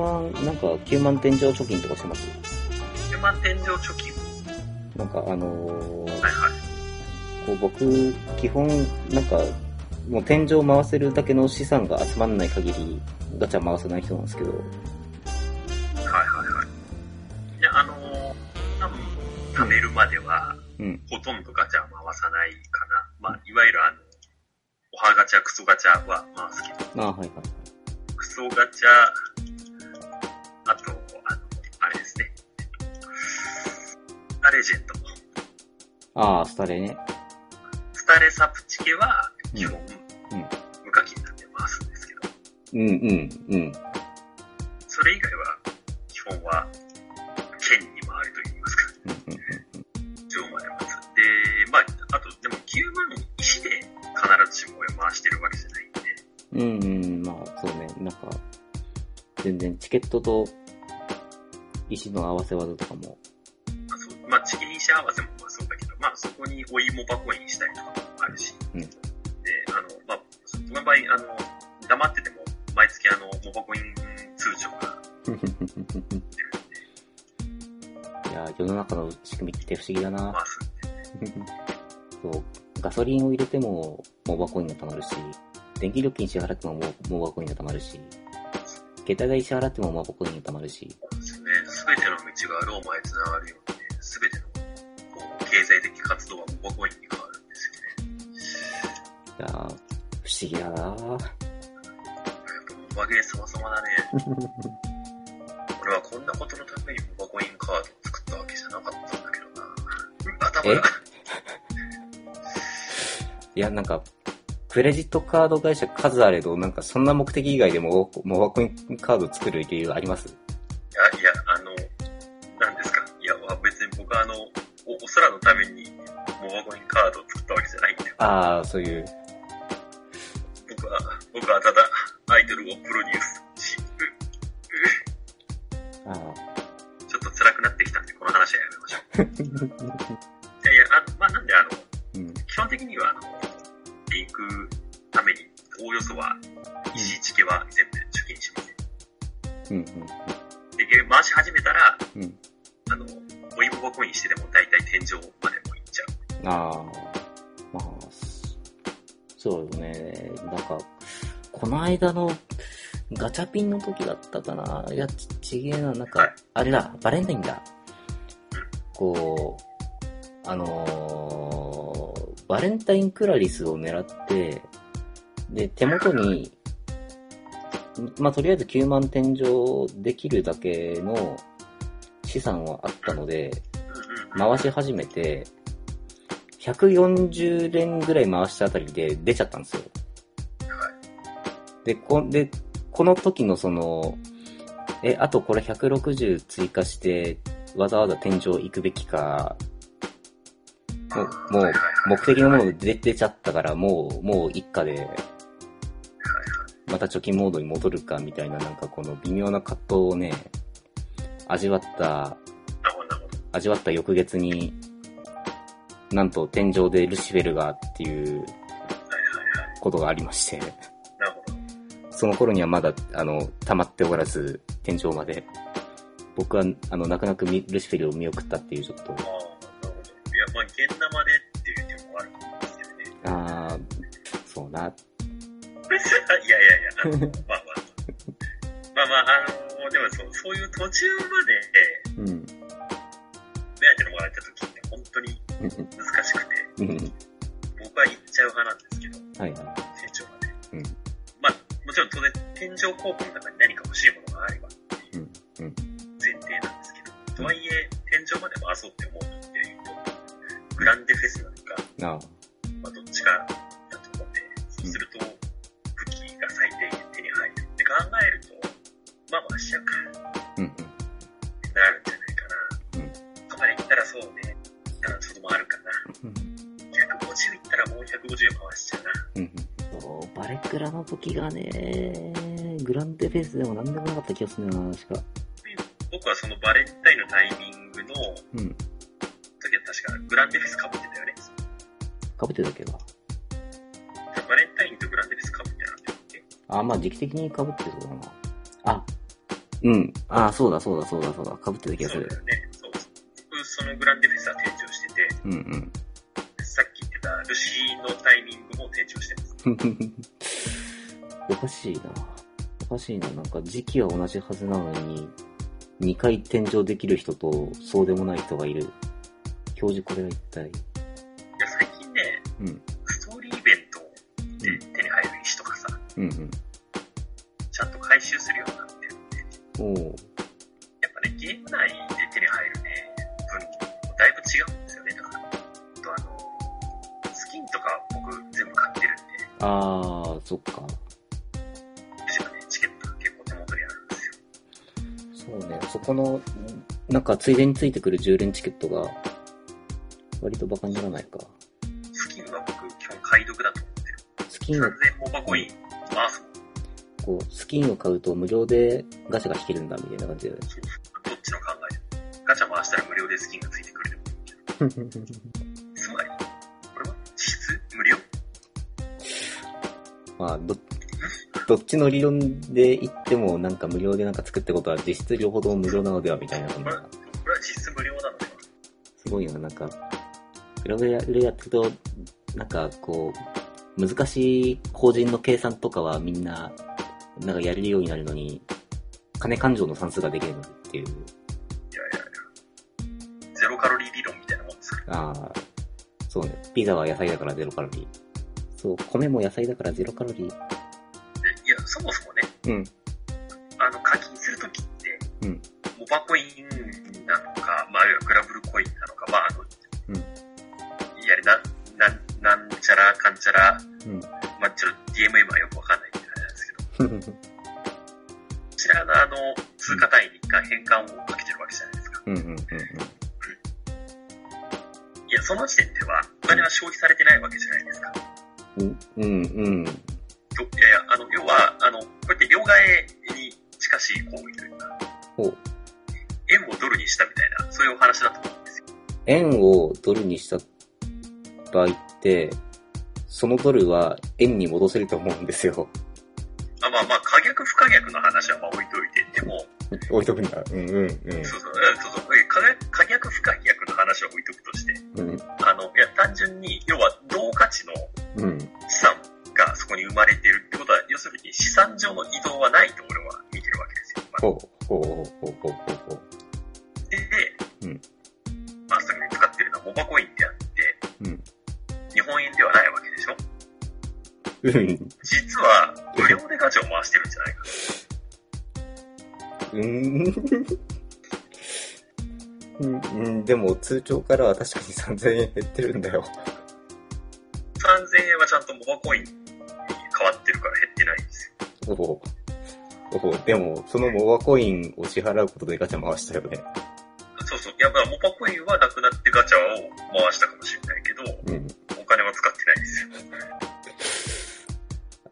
は、なんか、9万天井貯金とかしてます？9万天井貯金。なんか、あのーはいはい。こう僕、基本、なんか、もう天井回せるだけの資産が集まんない限り、ガチャ回せない人なんですけど、はいはいはい。いや、あのー、多分、貯めるまでは、うん。ほとんどガチャは回さないかな。まあ、いわゆるあの、おはガチャ、クソガチャは回すけど、ああ、はいはい。クソガチャ、あと、あの、あれですね。スタレジェンド。ああ、スタレね。スタレサプチケは、基本、うん無課金なんで回すんですけど、うんうん、うん。それ以外は、基本は、剣に回ると言いますか。上まで待つ。で、まあ、あと、でも9万石で必ずしも俺回してるわけじゃないんで、うん、うん、うん、まあ、そうね、なんか、全然チケットと石の合わせ技とかも、まあ、そうまあ、チキンシ合わせもそうだけど、まあ、そこにお芋箱にしたりとかもあるし、うんで、あの、まあ、その場合、あの、黙ってても、毎月あの、モバコイン通帳がいや、世の中の仕組みって不思議だな。そう、ガソリンを入れても、モバコインが貯まるし、電気料金支払ってもモバコインが貯まるし、携帯代支払ってもモバコインが貯まるし、そうですね。すべての道がローマへ繋がるようにね、すべての、こう、経済的活動はモバコインに変わるんですよね。いやー不思議だなやっぱモバゲー様々だね。俺はこんなことのためにモバコインカードを作ったわけじゃなかったんだけどな。うん頭が。いや、なんか、クレジットカード会社数あれど、なんかそんな目的以外でも、モバコインカード作る理由あります？いや、いや、あの、何ですか？いや、別に僕はあの、お、お空のためにモバコインカードを作ったわけじゃないんだよ。ああ、そういう、僕は、僕はただ、アイドルをプロデュースし、う、う、ああ、ちょっと辛くなってきたんで、この話はやめましょう。いやいや、あの、まあ、なんであの、うん、基本的にはあの、で行くために、おおよそは、石チケは全部貯金します。うん、で、回し始めたら、うん、うん。あの、お芋箱にしてでも大体天井までも行っちゃう。ああ、まあ、そうよね。なんか、この間のガチャピンの時だったかな。いや、ちちげえな。なんかはい、あれだ、バレンタインだ。こう、あのーバレンタインクラリスを狙って、で、手元に、まあ、とりあえず9万天井できるだけの資産はあったので、回し始めて、140連ぐらい回したあたりで出ちゃったんですよ。で、こ、で、この時のその、え、あとこれ160追加して、わざわざ天井行くべきか、もう、目的のもので出出ちゃったから、もう、もう一家で、また貯金モードに戻るか、みたいな、なんかこの微妙な葛藤をね、味わった、味わった翌月に、なんと天井でルシフェルがっていう。ことがありまして、その頃にはまだ、あの、溜まっておらず、天井まで。僕は、あの、泣く泣くルシフェルを見送ったっていう、ちょっと、ああ、なるほど。いや、まあ、現生うな。いやいやいや、あのまあまあ。まあまあ、あのでもそう、そういう途中まで、うん。目当てのもらえた時って本当にうん難しくて、うん。僕は行っちゃう派なんですけど、はいは成長まで。い。うん。まあ、もちろん当然、天井候補の中に何か欲しいものがあればっていううん。うん。前提なんですけど、とはいえ、天井まで回そうって思うとっていうと、グランデフェスなのか、そう、バレクラの時がね、グランデフェイスでも何でもなかった気がするな、確か。僕はそのバレンタインのタイミングの時はうん。確かグランデフェス被ってたよね。かぶってたっけど。バレンタインとグランデフェス被ってなかったっけあ、まあ時期的にかぶってそうだな。あ、うん。ああ、そうだそうだそうだそうだ。被ってた気がするそうだ。よね。そう僕、そのグランデフェスは店長してて、うんうん。さっき言ってたルシーのタイミングも店長してます。おかしいな。おかしいな。なんか時期は同じはずなのに、2回天井できる人とそうでもない人がいる。表示これは一体。いや、最近ね、うん。ストーリーイベントで手に入る石とかさ、うんうん。ちゃんと回収するようになってるんで、おおやっぱね、ゲーム内で手に入るね、分もだいぶ違うんですよね、だから。あとあの、スキンとか僕全部買ってるんで、あー、そっか。そうね。そこの、なんかついでについてくる10連チケットが、割とバカにならないか。スキンは僕基本買い得だと思ってる。スキンを、3000モバコイン回す。こう、スキンを買うと無料でガチャが引けるんだ、みたいな感じで。そうどっちの考えガチャ回したら無料でスキンがついてくるでもいいけど。つまり、これは実質無料？まあ、ど、どっちの理論で言っても、なんか無料でなんか作ってことは実質両方とも無料なのではみたいな、これは実質無料なのすごいよな、なんか、グラブやるやってると、なんかこう、難しい法人の計算とかはみんな、なんかやれるようになるのに、金勘定の算数ができるのっていう、いやいやいや。ゼロカロリー理論みたいなもんですから。ああ、そうね、ピザは野菜だからゼロカロリー。そう、米も野菜だからゼロカロリー。そもそもね、うん、あの、課金するときって、うんモバコインなのか、まあ、あるいはグラブルコインなのか、まあ、あの、うんいやな、なん、なんちゃらかんちゃら、うん。まあ、ちょっと DMM はよくわかんないみたいなんですけど、こちらがあの、通貨単位にが変換をかけてるわけじゃないですか。うん、うん、うん、いや、その時点では、お金は消費されてないわけじゃないですか。うん。うん、うん、うやって両替に近しい行為というか、円をドルにしたみたいな、そういうお話だと思うんですよ。円をドルにした場合って、そのドルは円に戻せると思うんですよ。あまあまあ、可逆不可逆の話はまあ置いといて、でも、置いとくんだ。うんうんうん。そうそう、そうそう、可逆不可逆の話は置いとくとして、うん。あの、いや、単純に、要は、同価値の。資産がそこに生まれてる、要するに資産上の移動はないと俺は見てるわけですよ。まあほう、ほう、ほう、ほう、ほう、ほう。で、で、うんマスターに使ってるのはモバコインであって、うん。日本円ではないわけでしょ？うん。実は、無料でガチャを回してるんじゃないかうん。うん、うん、でも通帳からは確かに3000円減ってるんだよ。でも、そのモバコインを支払うことでガチャ回したよね。そうそう。いや、まあ、モバコインはなくなってガチャを回したかもしれないけど、うん。お金は使ってないですよ。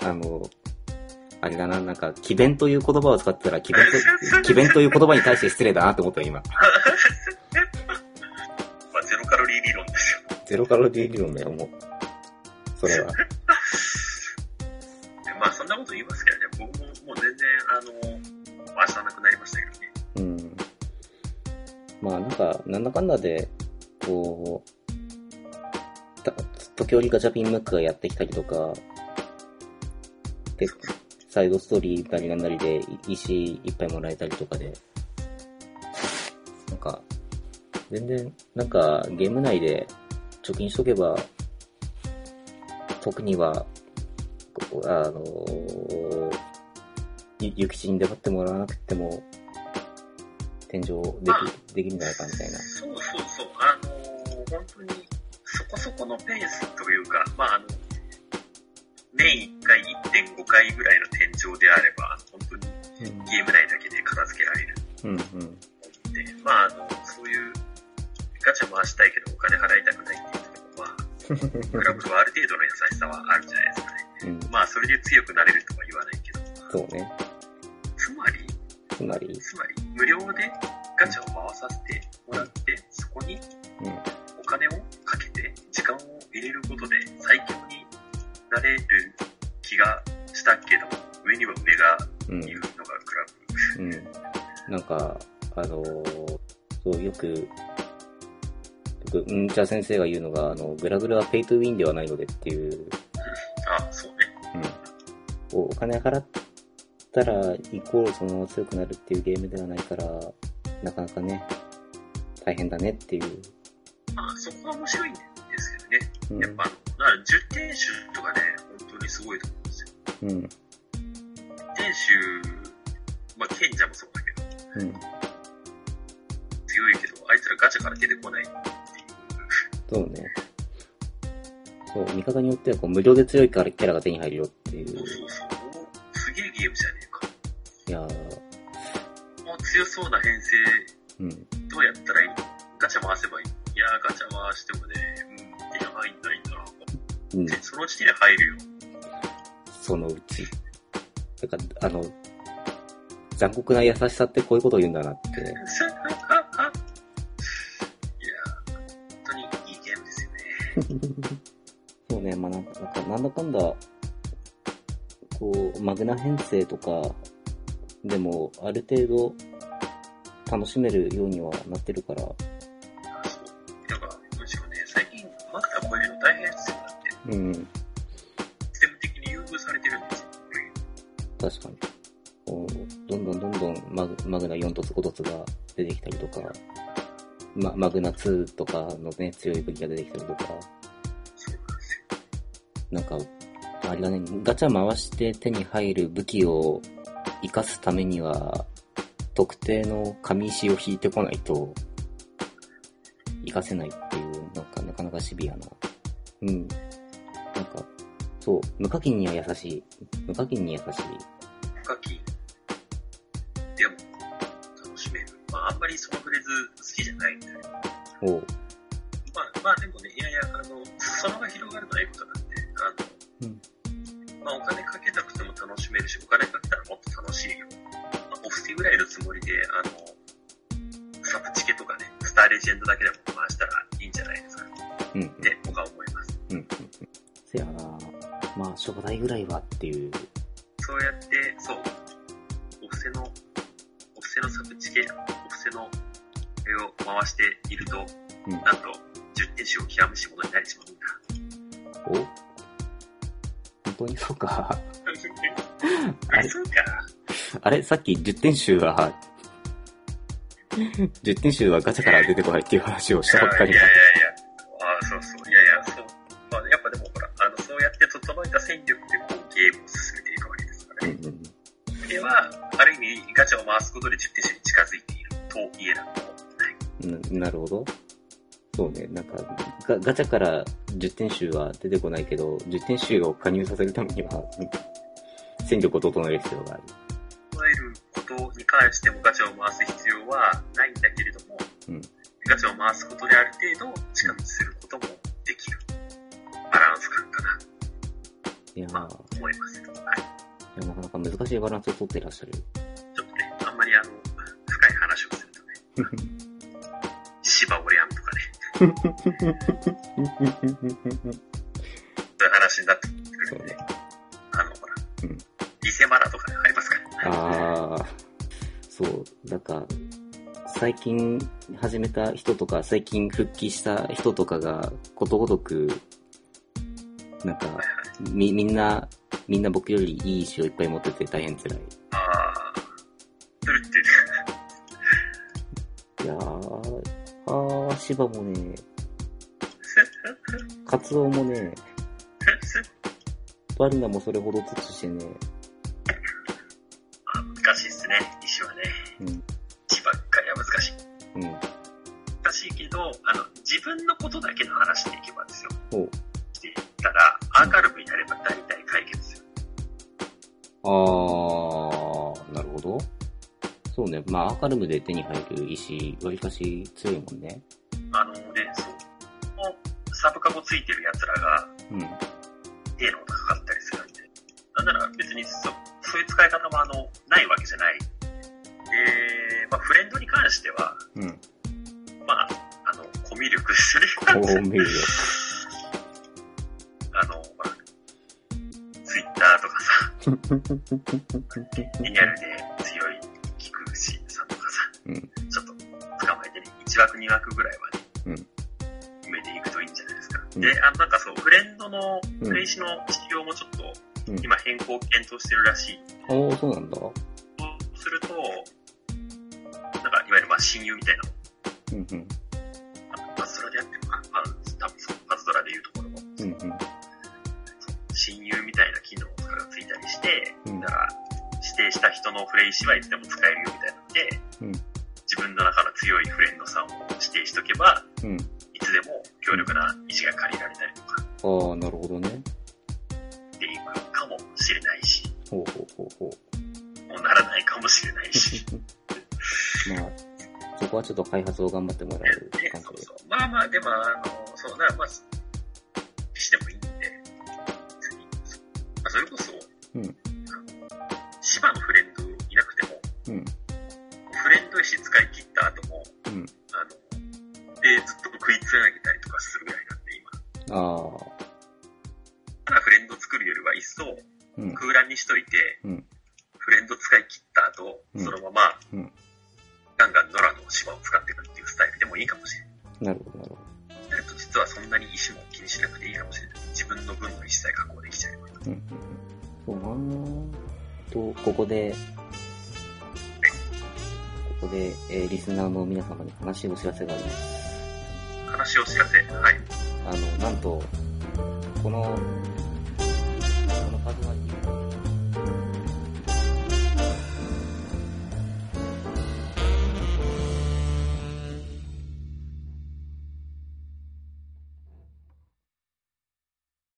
あの、あれだな、なんか、奇弁という言葉を使ってたら、奇弁と、奇弁という言葉に対して失礼だなって思ったよ、今。まあ、ゼロカロリー理論ですよ。ゼロカロリー理論だよ、もう。それは。んだで、こう、時折ガチャピンムックがやってきたりとか、で、サイドストーリーなりなんなりで石いっぱいもらえたりとかで、なんか、全然、なんか、ゲーム内で貯金しとけば、特には、あのゆ、ゆきちに出張ってもらわなくても、天井でき、できるんじゃないかみたいな。そうそうそう、あのー本当にそこそこのペースというか、まあ、あの、年1回1.5回ぐらいの天井であれば、本当にゲーム内だけで片付けられるうん、うん、ので、まあ、あの、そういうガチャ回したいけどお金払いたくないっていうのも、まあ、クラブはある程度の優しさはあるんじゃないですかね。うん。まあ、それで強くなれるとは言わないけど、そうね。つまり、つまり、つまり、無料でガチャを回させてこにうん、お金をかけて時間を入れることで最強になれる気がしたけど、上には上がうんいる、のがクラブ。うん。あのーそう、よく、よく、うんちゃ先生が言うのが、あの、グラグラはペイトゥウィンではないのでっていう、あ、そうね。うん。お金払ったら、イコールそのまま強くなるっていうゲームではないから、なかなかね、大変だねっていう。まあ、そこは面白いんですけどね。うんやっぱ、だから10点集とかね、本当にすごいと思うんですよ。うん。点集、まあ、賢者もそうだけど、うん。強いけど、あいつらガチャから出てこないっていう。そうね。そう、見方によってはこう無料で強いからキャラが手に入るよっていう。そうそうそう。すげえゲームじゃねえか。いやー、もう強そうな編成、うん。どうやったらい回してもね、うん、手が入んないな。うん。で、そのうちに入るよ。そのうち。だから、あの、残酷な優しさってこういうことを言うんだなって。いやー、本当にいいゲームですよね。そうね、まあなんか、なんかなんだかんだ、こう、マグナ編成とか、でも、ある程度、楽しめるようにはなってるから、うん、システム的に優遇されてるんですよ。確かに。こうどんどんどんどんマグマグナ4凸5凸が出てきたりとか、ま、マグナ2とかのね、強い武器が出てきたりとか、そうなんですよ。なんか、あれだね、ガチャ回して手に入る武器を活かすためには、特定の紙石を引いてこないと、活かせないっていう、なんかなかなかシビアな。うん。そう、無課金には優しい。無課金に優しい。課金。でも、楽しめる。まあ、あんまりそのフレーズ好きじゃないんで。おう。まあ、まあでもね、いやいや、あの、裾野が広がるのはいいことなんで、あの、うん。まあお金かけなくても楽しめるし、お金かけたらもっと楽しいよ。まあ、オフセぐらいのつもりで、あの、サブチケとかね、スターレジェンドだけでも回したらいいんじゃないですかうん。って僕は思います。うん。うん。せやなまあ、初代ぐらいはっていう。そうやって、そう、オフセの、オフセのサブチケ、オフセの絵を回していると、うん。なんと、10点集を極めし者になりしまうんだ。お？本当にそうか？ああれ？れそうか。あれ？さっき10点集は、10点集はガチャから出てこないっていう話をしたばっかりだいやいやいや。ことで10点集に近づいていると言えなくもない。ななるほど。そうね、なんかガ、ガチャから10点集は出てこないけど、10点集を加入させるためには、うん戦力を整える必要がある。整えることに関してもガチャを回す必要はないんだけれども、うんガチャを回すことである程度近道することもできる。バランス感かな、いやーまあ、思います。はい。いやなかなか難しいバランスをとっていらっしゃる。芝おりゃんとかね、そういう話になってくるんで、あの、ほら、うんリセマラとかね、ありますから。ああ、そう、なんか、最近始めた人とか、最近復帰した人とかが、ことごとく、なんか、み、みんな、みんな僕よりいい石をいっぱい持ってて大変辛い。ー、芝もね、カツオもね、バルナもそれほど尽くしてね、あ難しいっすね、石はね。うん、石ばっかりは難しい。うん、難しいけど、あの、自分のことだけの話でいけばですよ。おって言ったら、アーカルブになれば大体解決する。あー、なるほど。そうね、まあ、アーカルムで手に入る石、わりかし強いもんね。あのね、そサブカゴついてる奴らが、うん、低能高かったりするんで。なんなら別にそ、そういう使い方もあの、ないわけじゃない。で、まあ、フレンドに関しては、うん。まあ、あの、コミュ力ですね。こう見るよ。あの、まあ、ツイッターとかさ、リアルで強い菊池さんとかさ、うん、1枠2枠ぐらいあの、なんかそう、フレンドの、フレイシの仕様もちょっと、うん今変更検討してるらしい。おー、そうなんだ。そうすると、なんか、いわゆるまあ親友みたいな、うんうん。パズドラでやってるのかなあ多分そう、パズドラでいうところの、うんうん。親友みたいな機能とかがついたりして、うんだから、指定した人のフレイシはいつでも使えるよ開発を頑張ってもらうね、感じで。そうそう。まあまあ、でも、あの、そうな、まあ、に石も気にしなくていいかもしれない。自分の分の石さえ加工できちゃえば。そうなと、ここで、ここで、えーリスナーの皆様に話しお知らせがあります。話を知らせ？はい。あの、なんと、この、この